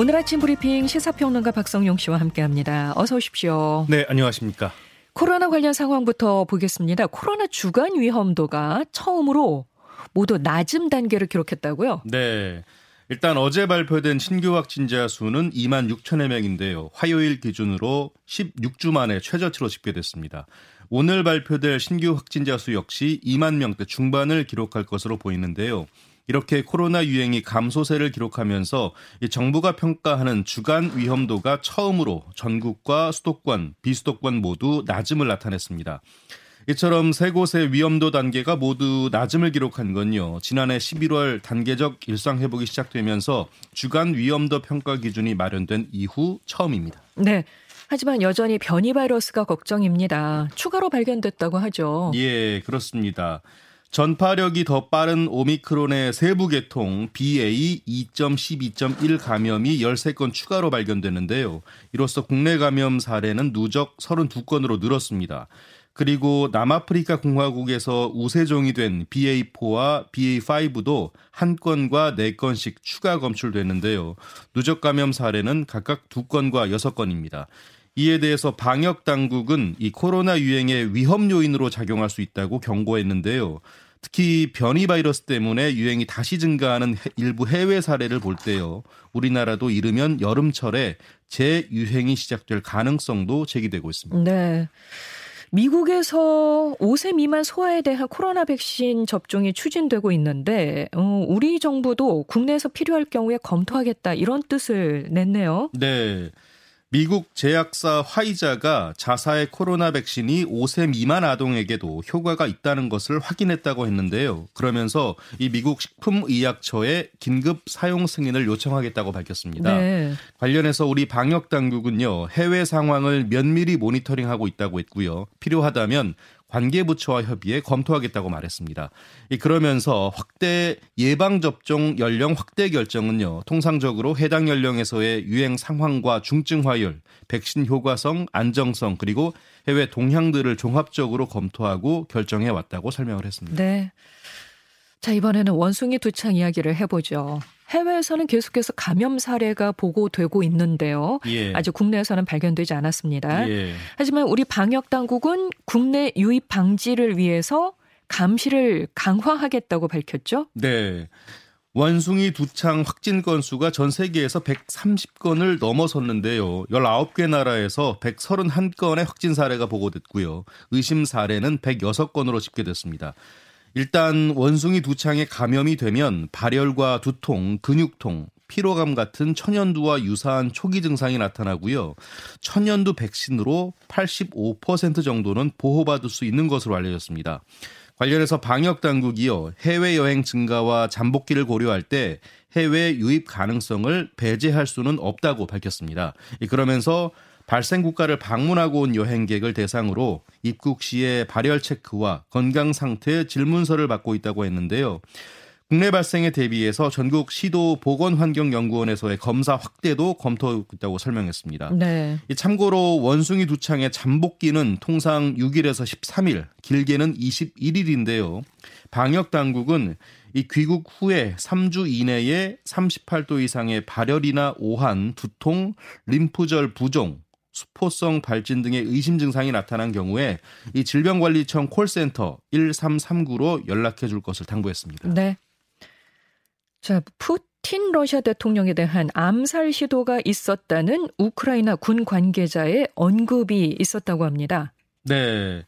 오늘 아침 브리핑 시사평론가 박성용 씨와 함께합니다. 어서 오십시오. 네, 안녕하십니까. 코로나 관련 상황부터 보겠습니다. 코로나 주간 위험도가 처음으로 모두 낮은 단계를 기록했다고요? 네. 일단 어제 발표된 신규 확진자 수는 2만 6천여 명인데요. 화요일 기준으로 16주 만에 최저치로 집계됐습니다. 오늘 발표될 신규 확진자 수 역시 2만 명대 중반을 기록할 것으로 보이는데요. 이렇게 코로나 유행이 감소세를 기록하면서 정부가 평가하는 주간 위험도가 처음으로 전국과 수도권, 비수도권 모두 낮음을 나타냈습니다. 이처럼 세 곳의 위험도 단계가 모두 낮음을 기록한 건요. 지난해 11월 단계적 일상 회복이 시작되면서 주간 위험도 평가 기준이 마련된 이후 처음입니다. 네. 하지만 여전히 변이 바이러스가 걱정입니다. 추가로 발견됐다고 하죠. 예, 그렇습니다. 전파력이 더 빠른 오미크론의 세부 계통 BA 2.12.1 감염이 13건 추가로 발견됐는데요. 이로써 국내 감염 사례는 누적 32건으로 늘었습니다. 그리고 남아프리카 공화국에서 우세종이 된 BA4와 BA5도 한 건과 네 건씩 추가 검출됐는데요. 누적 감염 사례는 각각 두 건과 여섯 건입니다. 이에 대해서 방역 당국은 이 코로나 유행의 위험 요인으로 작용할 수 있다고 경고했는데요. 특히 변이 바이러스 때문에 유행이 다시 증가하는 일부 해외 사례를 볼 때요. 우리나라도 이르면 여름철에 재유행이 시작될 가능성도 제기되고 있습니다. 네. 미국에서 5세 미만 소아에 대한 코로나 백신 접종이 추진되고 있는데 어, 우리 정부도 국내에서 필요할 경우에 검토하겠다 이런 뜻을 냈네요. 네. 미국 제약사 화이자가 자사의 코로나 백신이 5세 미만 아동에게도 효과가 있다는 것을 확인했다고 했는데요. 그러면서 이 미국 식품의약처에 긴급 사용 승인을 요청하겠다고 밝혔습니다. 네. 관련해서 우리 방역 당국은요. 해외 상황을 면밀히 모니터링하고 있다고 했고요. 필요하다면 관계부처와 협의해 검토하겠다고 말했습니다. 그러면서 확대 예방접종 연령 확대 결정은요, 통상적으로 해당 연령에서의 유행 상황과 중증화율, 백신 효과성, 안정성, 그리고 해외 동향들을 종합적으로 검토하고 결정해 왔다고 설명을 했습니다. 네. 자, 이번에는 원숭이 두창 이야기를 해보죠. 해외에서는 계속해서 감염 사례가 보고되고 있는데요. 예. 아직 국내에서는 발견되지 않았습니다. 예. 하지만 우리 방역 당국은 국내 유입 방지를 위해서 감시를 강화하겠다고 밝혔죠. 네. 원숭이 두창 확진 건수가 전 세계에서 130건을 넘어섰는데요. 19개 나라에서 131건의 확진 사례가 보고됐고요. 의심 사례는 106건으로 집계됐습니다. 일단 원숭이 두창에 감염이 되면 발열과 두통, 근육통, 피로감 같은 천연두와 유사한 초기 증상이 나타나고요. 천연두 백신으로 85% 정도는 보호받을 수 있는 것으로 알려졌습니다. 관련해서 방역 당국이요. 해외 여행 증가와 잠복기를 고려할 때 해외 유입 가능성을 배제할 수는 없다고 밝혔습니다. 그러면서 발생 국가를 방문하고 온 여행객을 대상으로 입국 시에 발열 체크와 건강 상태 질문서를 받고 있다고 했는데요. 국내 발생에 대비해서 전국 시도 보건환경연구원에서의 검사 확대도 검토하고 있다고 설명했습니다. 네. 참고로 원숭이 두 창의 잠복기는 통상 6일에서 13일, 길게는 21일인데요. 방역 당국은 이 귀국 후에 3주 이내에 38도 이상의 발열이나 오한, 두통, 림프절 부종, 수포성 발진 등의 의심 증상이 나타난 경우에 이 질병관리청 콜센터 1339로 연락해 줄 것을 당부했습니다. 네. 자, 푸틴 러시아 대통령에 대한 암살 시도가 있었다는 우크라이나 군 관계자의 언급이 있었다고 합니다. 네.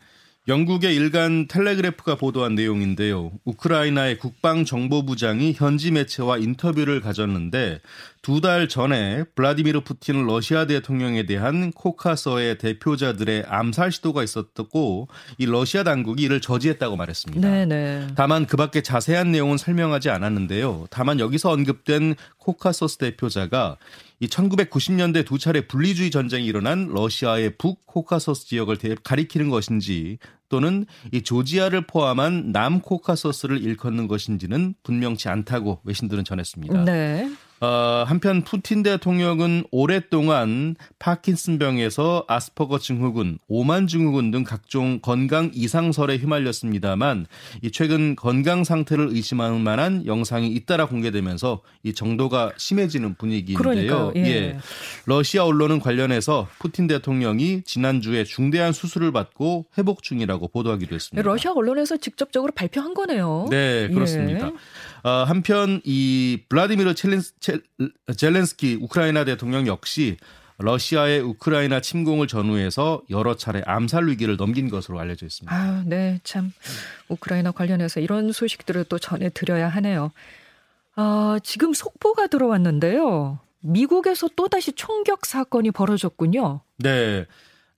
영국의 일간 텔레그래프가 보도한 내용인데요. 우크라이나의 국방정보부장이 현지 매체와 인터뷰를 가졌는데 두 달 전에 블라디미르 푸틴 러시아 대통령에 대한 코카서스의 대표자들의 암살 시도가 있었고 이 러시아 당국이 이를 저지했다고 말했습니다. 네네. 다만 그 밖에 자세한 내용은 설명하지 않았는데요. 다만 여기서 언급된 코카서스 대표자가 이 1990년대 두 차례 분리주의 전쟁이 일어난 러시아의 북 코카서스 지역을 가리키는 것인지 또는 이 조지아를 포함한 남 코카서스를 일컫는 것인지는 분명치 않다고 외신들은 전했습니다. 네. 어, 한편 푸틴 대통령은 오랫동안 파킨슨병에서 아스퍼거 증후군, 오만 증후군 등 각종 건강 이상설에 휘말렸습니다만 이 최근 건강 상태를 의심할 만한 영상이 잇따라 공개되면서 이 정도가 심해지는 분위기인데요. 예. 예. 러시아 언론은 관련해서 푸틴 대통령이 지난주에 중대한 수술을 받고 회복 중이라고 보도하기도 했습니다. 러시아 언론에서 직접적으로 발표한 거네요. 네, 그렇습니다. 예. 어, 한편 이 블라디미르 첼렌스, 젤렌스키 우크라이나 대통령 역시 러시아의 우크라이나 침공을 전후해서 여러 차례 암살 위기를 넘긴 것으로 알려져 있습니다. 아, 네, 참 우크라이나 관련해서 이런 소식들을 또 전해 드려야 하네요. 아, 지금 속보가 들어왔는데요. 미국에서 또다시 총격 사건이 벌어졌군요. 네.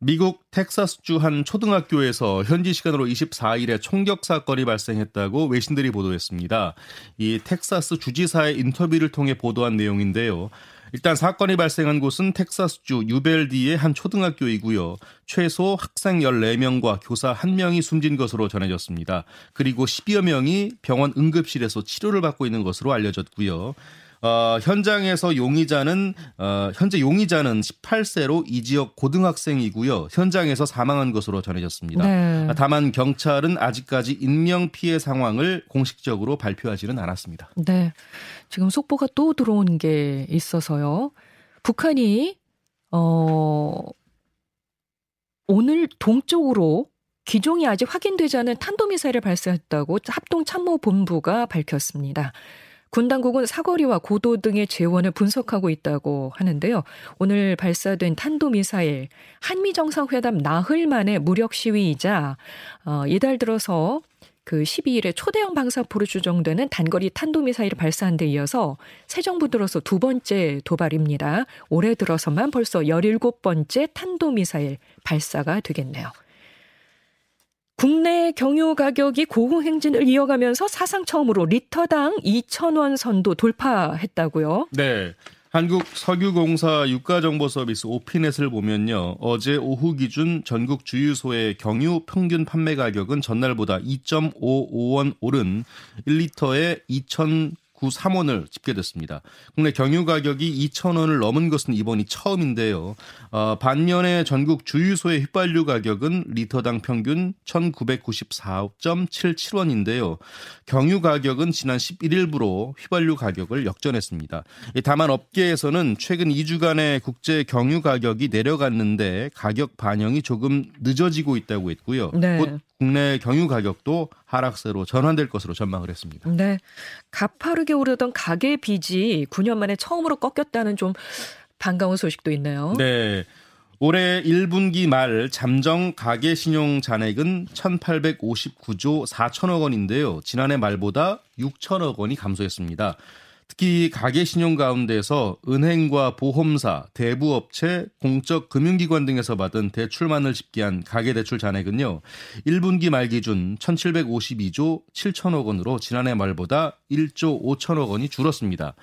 미국 텍사스주 한 초등학교에서 현지 시간으로 24일에 총격 사건이 발생했다고 외신들이 보도했습니다. 이 텍사스 주지사의 인터뷰를 통해 보도한 내용인데요. 일단 사건이 발생한 곳은 텍사스주 유벨디의 한 초등학교이고요. 최소 학생 14명과 교사 1명이 숨진 것으로 전해졌습니다. 그리고 10여 명이 병원 응급실에서 치료를 받고 있는 것으로 알려졌고요. 어, 현장에서 용의자는 어, 현재 용의자는 18세로 이 지역 고등학생이고요. 현장에서 사망한 것으로 전해졌습니다. 네. 다만 경찰은 아직까지 인명 피해 상황을 공식적으로 발표하지는 않았습니다. 네. 지금 속보가 또 들어온 게 있어서요. 북한이 어 오늘 동쪽으로 기종이 아직 확인되지 않은 탄도미사일을 발사했다고 합동참모본부가 밝혔습니다. 군 당국은 사거리와 고도 등의 재원을 분석하고 있다고 하는데요. 오늘 발사된 탄도미사일 한미 정상회담 나흘 만에 무력 시위이자 어, 이달 들어서 그 12일에 초대형 방사포로 추정되는 단거리 탄도미사일을 발사한 데 이어서 새 정부 들어서 두 번째 도발입니다. 올해 들어서만 벌써 17번째 탄도미사일 발사가 되겠네요. 국내 경유 가격이 고공행진을 이어가면서 사상 처음으로 리터당 2,000원 선도 돌파했다고요? 네. 한국 석유공사 유가정보 서비스 오피넷을 보면요. 어제 오후 기준 전국 주유소의 경유 평균 판매 가격은 전날보다 2.55원 오른 1리터에 2,000 2.93원을 집계됐습니다. 국내 경유 가격이 2,000원을 넘은 것은 이번이 처음인데요. 어, 반면에 전국 주유소의 휘발유 가격은 리터당 평균 1,994.77원인데요. 경유 가격은 지난 11일부로 휘발유 가격을 역전했습니다. 다만 업계에서는 최근 2주간의 국제 경유 가격이 내려갔는데 가격 반영이 조금 늦어지고 있다고 했고요. 네. 곧 국내 경유 가격도 하락세로 전환될 것으로 전망을 했습니다. 네. 가파르게 오르던 가계 빚이 9년 만에 처음으로 꺾였다는 좀 반가운 소식도 있네요. 네. 올해 1분기 말 잠정 가계 신용 잔액은 1,859조 4천억 원인데요. 지난해 말보다 6천억 원이 감소했습니다. 특히 가계 신용 가운데서 은행과 보험사, 대부업체, 공적 금융기관 등에서 받은 대출만을 집계한 가계 대출 잔액은요. 1분기 말 기준 1,752조 7천억 원으로 지난해 말보다 1조 5천억 원이 줄었습니다.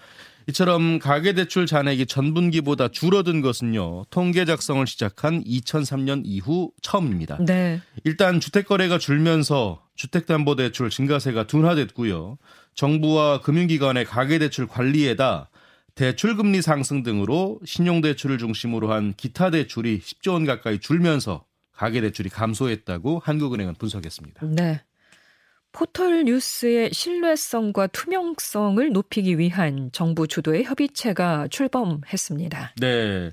이처럼 가계대출 잔액이 전분기보다 줄어든 것은요, 통계 작성을 시작한 2003년 이후 처음입니다. 네. 일단 주택 거래가 줄면서 주택담보대출 증가세가 둔화됐고요. 정부와 금융기관의 가계대출 관리에다 대출금리 상승 등으로 신용대출을 중심으로 한 기타 대출이 10조 원 가까이 줄면서 가계대출이 감소했다고 한국은행은 분석했습니다. 네. 포털 뉴스의 신뢰성과 투명성을 높이기 위한 정부 주도의 협의체가 출범했습니다. 네.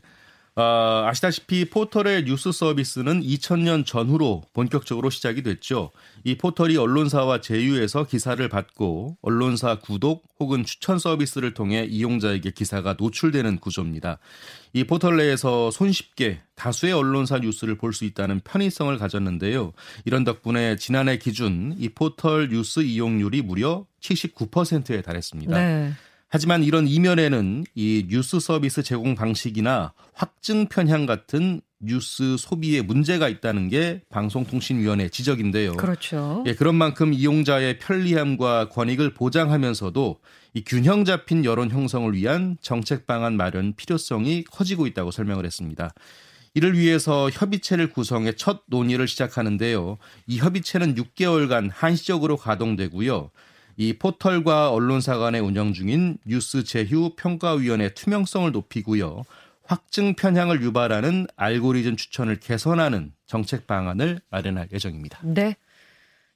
아, 아시다시피 포털의 뉴스 서비스는 2000년 전후로 본격적으로 시작이 됐죠. 이 포털이 언론사와 제휴해서 기사를 받고 언론사 구독 혹은 추천 서비스를 통해 이용자에게 기사가 노출되는 구조입니다. 이 포털 내에서 손쉽게 다수의 언론사 뉴스를 볼 수 있다는 편의성을 가졌는데요. 이런 덕분에 지난해 기준 이 포털 뉴스 이용률이 무려 79%에 달했습니다. 네. 하지만 이런 이면에는 이 뉴스 서비스 제공 방식이나 확증 편향 같은 뉴스 소비에 문제가 있다는 게 방송통신위원회 지적인데요. 그렇죠. 예, 그런 만큼 이용자의 편리함과 권익을 보장하면서도 이 균형 잡힌 여론 형성을 위한 정책 방안 마련 필요성이 커지고 있다고 설명을 했습니다. 이를 위해서 협의체를 구성해 첫 논의를 시작하는데요. 이 협의체는 6개월간 한시적으로 가동되고요. 이 포털과 언론사 간의 운영 중인 뉴스 제휴 평가위원회 투명성을 높이고요. 확증 편향을 유발하는 알고리즘 추천을 개선하는 정책 방안을 마련할 예정입니다. 네.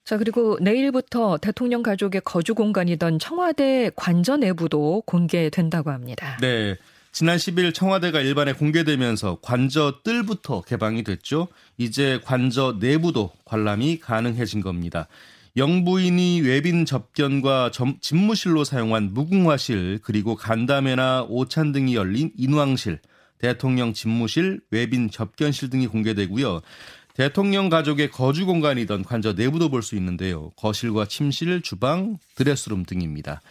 자, 그리고 내일부터 대통령 가족의 거주 공간이던 청와대 관저 내부도 공개된다고 합니다. 네. 지난 10일 청와대가 일반에 공개되면서 관저 뜰부터 개방이 됐죠. 이제 관저 내부도 관람이 가능해진 겁니다. 영부인이 외빈 접견과 집무실로 사용한 무궁화실 그리고 간담회나 오찬 등이 열린 인왕실, 대통령 집무실, 외빈 접견실 등이 공개되고요. 대통령 가족의 거주 공간이던 관저 내부도 볼 수 있는데요. 거실과 침실, 주방, 드레스룸 등입니다.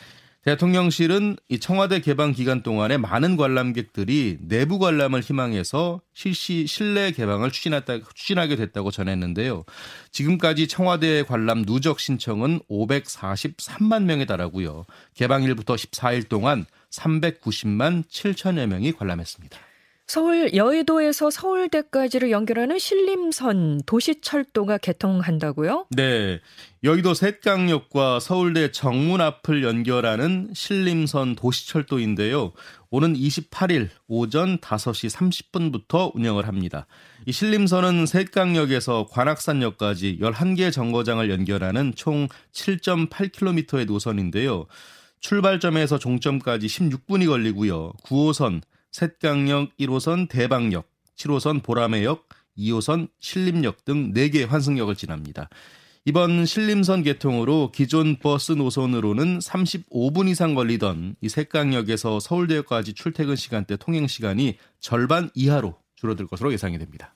대통령실은 이 청와대 개방 기간 동안에 많은 관람객들이 내부 관람을 희망해서 실시 실내 개방을 추진했다, 추진하게 됐다고 전했는데요. 지금까지 청와대 관람 누적 신청은 543만 명에 달하고요. 개방일부터 14일 동안 390만 7천여 명이 관람했습니다. 서울 여의도에서 서울대까지를 연결하는 신림선 도시철도가 개통한다고요? 네. 여의도 셋강역과 서울대 정문 앞을 연결하는 신림선 도시철도인데요. 오는 28일 오전 5시 30분부터 운영을 합니다. 이 신림선은 셋강역에서 관악산역까지 11개 정거장을 연결하는 총 7.8km의 노선인데요. 출발점에서 종점까지 16분이 걸리고요. 9호선, 셋강역 1호선 대방역, 7호선 보라매역, 2호선 신림역 등 4개 환승역을 지납니다. 이번 신림선 개통으로 기존 버스 노선으로는 35분 이상 걸리던 이 색강역에서 서울대역까지 출퇴근 시간대 통행 시간이 절반 이하로 줄어들 것으로 예상이 됩니다.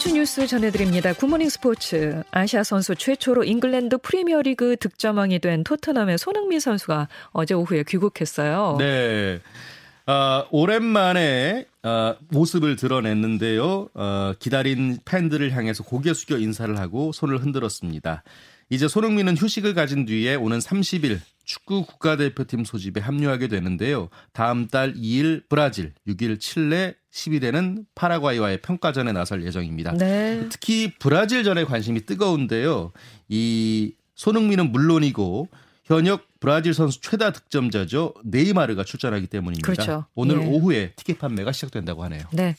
스포츠 뉴스 전해드립니다. 굿모닝 스포츠. 아시아 선수 최초로 잉글랜드 프리미어리그 득점왕이 된 토트넘의 손흥민 선수가 어제 오후에 귀국했어요. 네. 어, 오랜만에 어, 모습을 드러냈는데요. 어, 기다린 팬들을 향해서 고개 숙여 인사를 하고 손을 흔들었습니다. 이제 손흥민은 휴식을 가진 뒤에 오는 30일 축구 국가대표팀 소집에 합류하게 되는데요. 다음 달 2일 브라질, 6일 칠레, 10일에는 파라과이와의 평가전에 나설 예정입니다. 네. 특히 브라질전에 관심이 뜨거운데요. 이 손흥민은 물론이고 현역 브라질 선수 최다 득점자죠. 네이마르가 출전하기 때문입니다. 그렇죠. 오늘 예. 오후에 티켓 판매가 시작된다고 하네요. 네.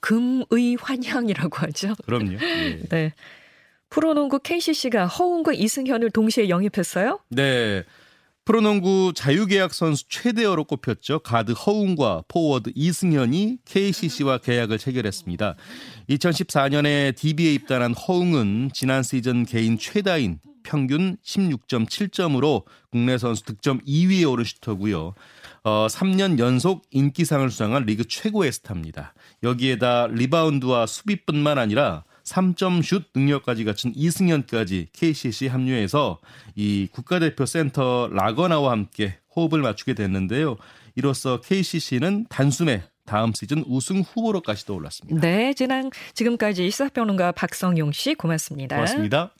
금의환향이라고 하죠. 그럼요. 예. 네. 프로농구 KCC가 허웅과 이승현을 동시에 영입했어요? 네. 프로농구 자유계약 선수 최대어로 꼽혔죠. 가드 허웅과 포워드 이승현이 KCC와 계약을 체결했습니다. 2014년에 DB에 입단한 허웅은 지난 시즌 개인 최다인 평균 16.7점으로 국내 선수 득점 2위에 오른 슈터고요. 어, 3년 연속 인기상을 수상한 리그 최고의 스타입니다. 여기에다 리바운드와 수비뿐만 아니라 3점 슛 능력까지 갖춘 이승현까지 KCC 합류해서 이 국가대표 센터 라건아와 함께 호흡을 맞추게 됐는데요. 이로써 KCC는 단숨에 다음 시즌 우승 후보로까지 떠올랐습니다. 네, 지난 지금까지 시사평론가 박성용 씨 고맙습니다. 고맙습니다.